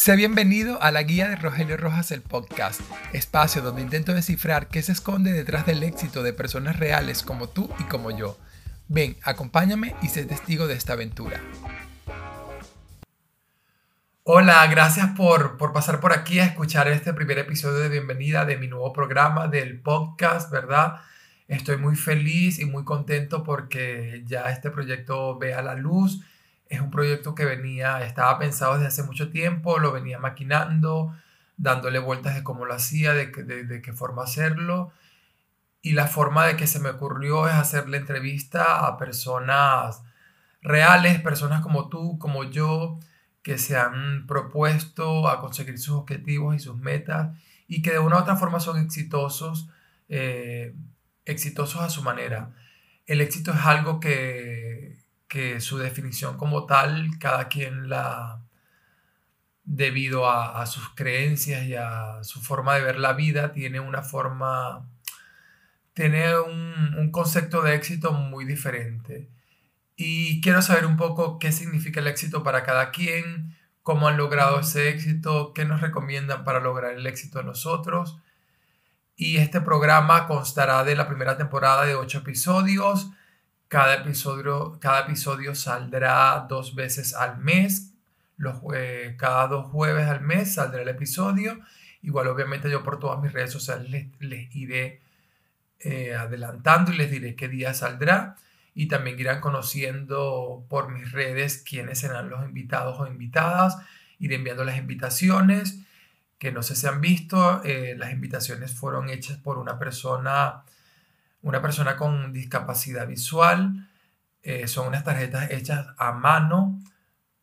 Sea bienvenido a la guía de Rogelio Rojas el podcast, espacio donde intento descifrar qué se esconde detrás del éxito de personas reales como tú y como yo. Ven, acompáñame y sé testigo de esta aventura. Hola, gracias por, por pasar por aquí a escuchar este primer episodio de bienvenida de mi nuevo programa del podcast, ¿verdad? Estoy muy feliz y muy contento porque ya este proyecto vea la luz es un proyecto que venía, estaba pensado desde hace mucho tiempo, lo venía maquinando, dándole vueltas de cómo lo hacía, de, de, qué forma hacerlo. Y la forma de que se me ocurrió es hacerle entrevista a personas reales, personas como tú, como yo, que se han propuesto a conseguir sus objetivos y sus metas y que de una u otra forma son exitosos, eh, exitosos a su manera. El éxito es algo que, que su definición como tal, cada quien la, debido a, sus creencias y a su forma de ver la vida, tiene una forma, tiene un, concepto de éxito muy diferente. Y quiero saber un poco qué significa el éxito para cada quien, cómo han logrado ese éxito, qué nos recomiendan para lograr el éxito nosotros. Y este programa constará de la primera temporada de ocho episodios cada episodio, cada episodio saldrá dos veces al mes. Los, cada dos jueves al mes saldrá el episodio. Igual obviamente yo por todas mis redes sociales les, iré eh, adelantando y les diré qué día saldrá. Y también irán conociendo por mis redes quiénes serán los invitados o invitadas. Iré enviando las invitaciones que no sé si han visto. Eh, las invitaciones fueron hechas por una persona una persona con discapacidad visual. Eh, son unas tarjetas hechas a mano.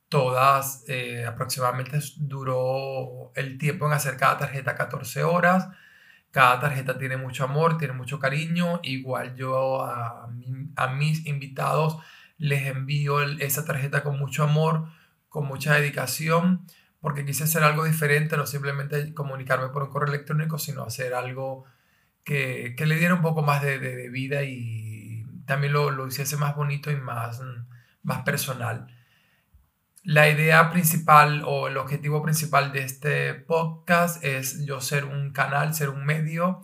Todas eh, aproximadamente duró el tiempo en hacer cada tarjeta 14 horas. Cada tarjeta tiene mucho amor, tiene mucho cariño. Igual yo a, a mis invitados les envío esa tarjeta con mucho amor, con mucha dedicación, porque quise hacer algo diferente, no simplemente comunicarme por un correo electrónico, sino hacer algo que, que, le diera un poco más de, de, vida y también lo, lo, hiciese más bonito y más, más personal. La idea principal o el objetivo principal de este podcast es yo ser un canal, ser un medio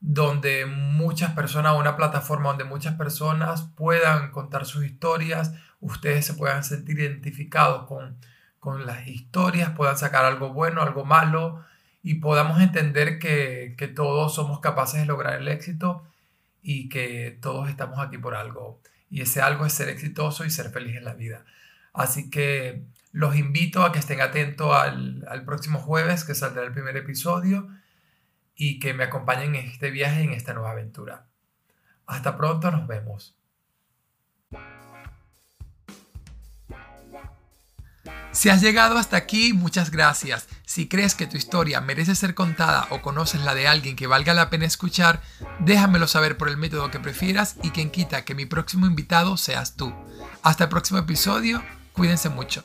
donde muchas personas, una plataforma donde muchas personas puedan contar sus historias, ustedes se puedan sentir identificados con, con las historias, puedan sacar algo bueno, algo malo, y podamos entender que, que todos somos capaces de lograr el éxito y que todos estamos aquí por algo. Y ese algo es ser exitoso y ser feliz en la vida. Así que los invito a que estén atentos al, al próximo jueves que saldrá el primer episodio y que me acompañen en este viaje, en esta nueva aventura. Hasta pronto, nos vemos. Si has llegado hasta aquí, muchas gracias. Si crees que tu historia merece ser contada o conoces la de alguien que valga la pena escuchar, déjamelo saber por el método que prefieras y quien quita que mi próximo invitado seas tú. Hasta el próximo episodio, cuídense mucho.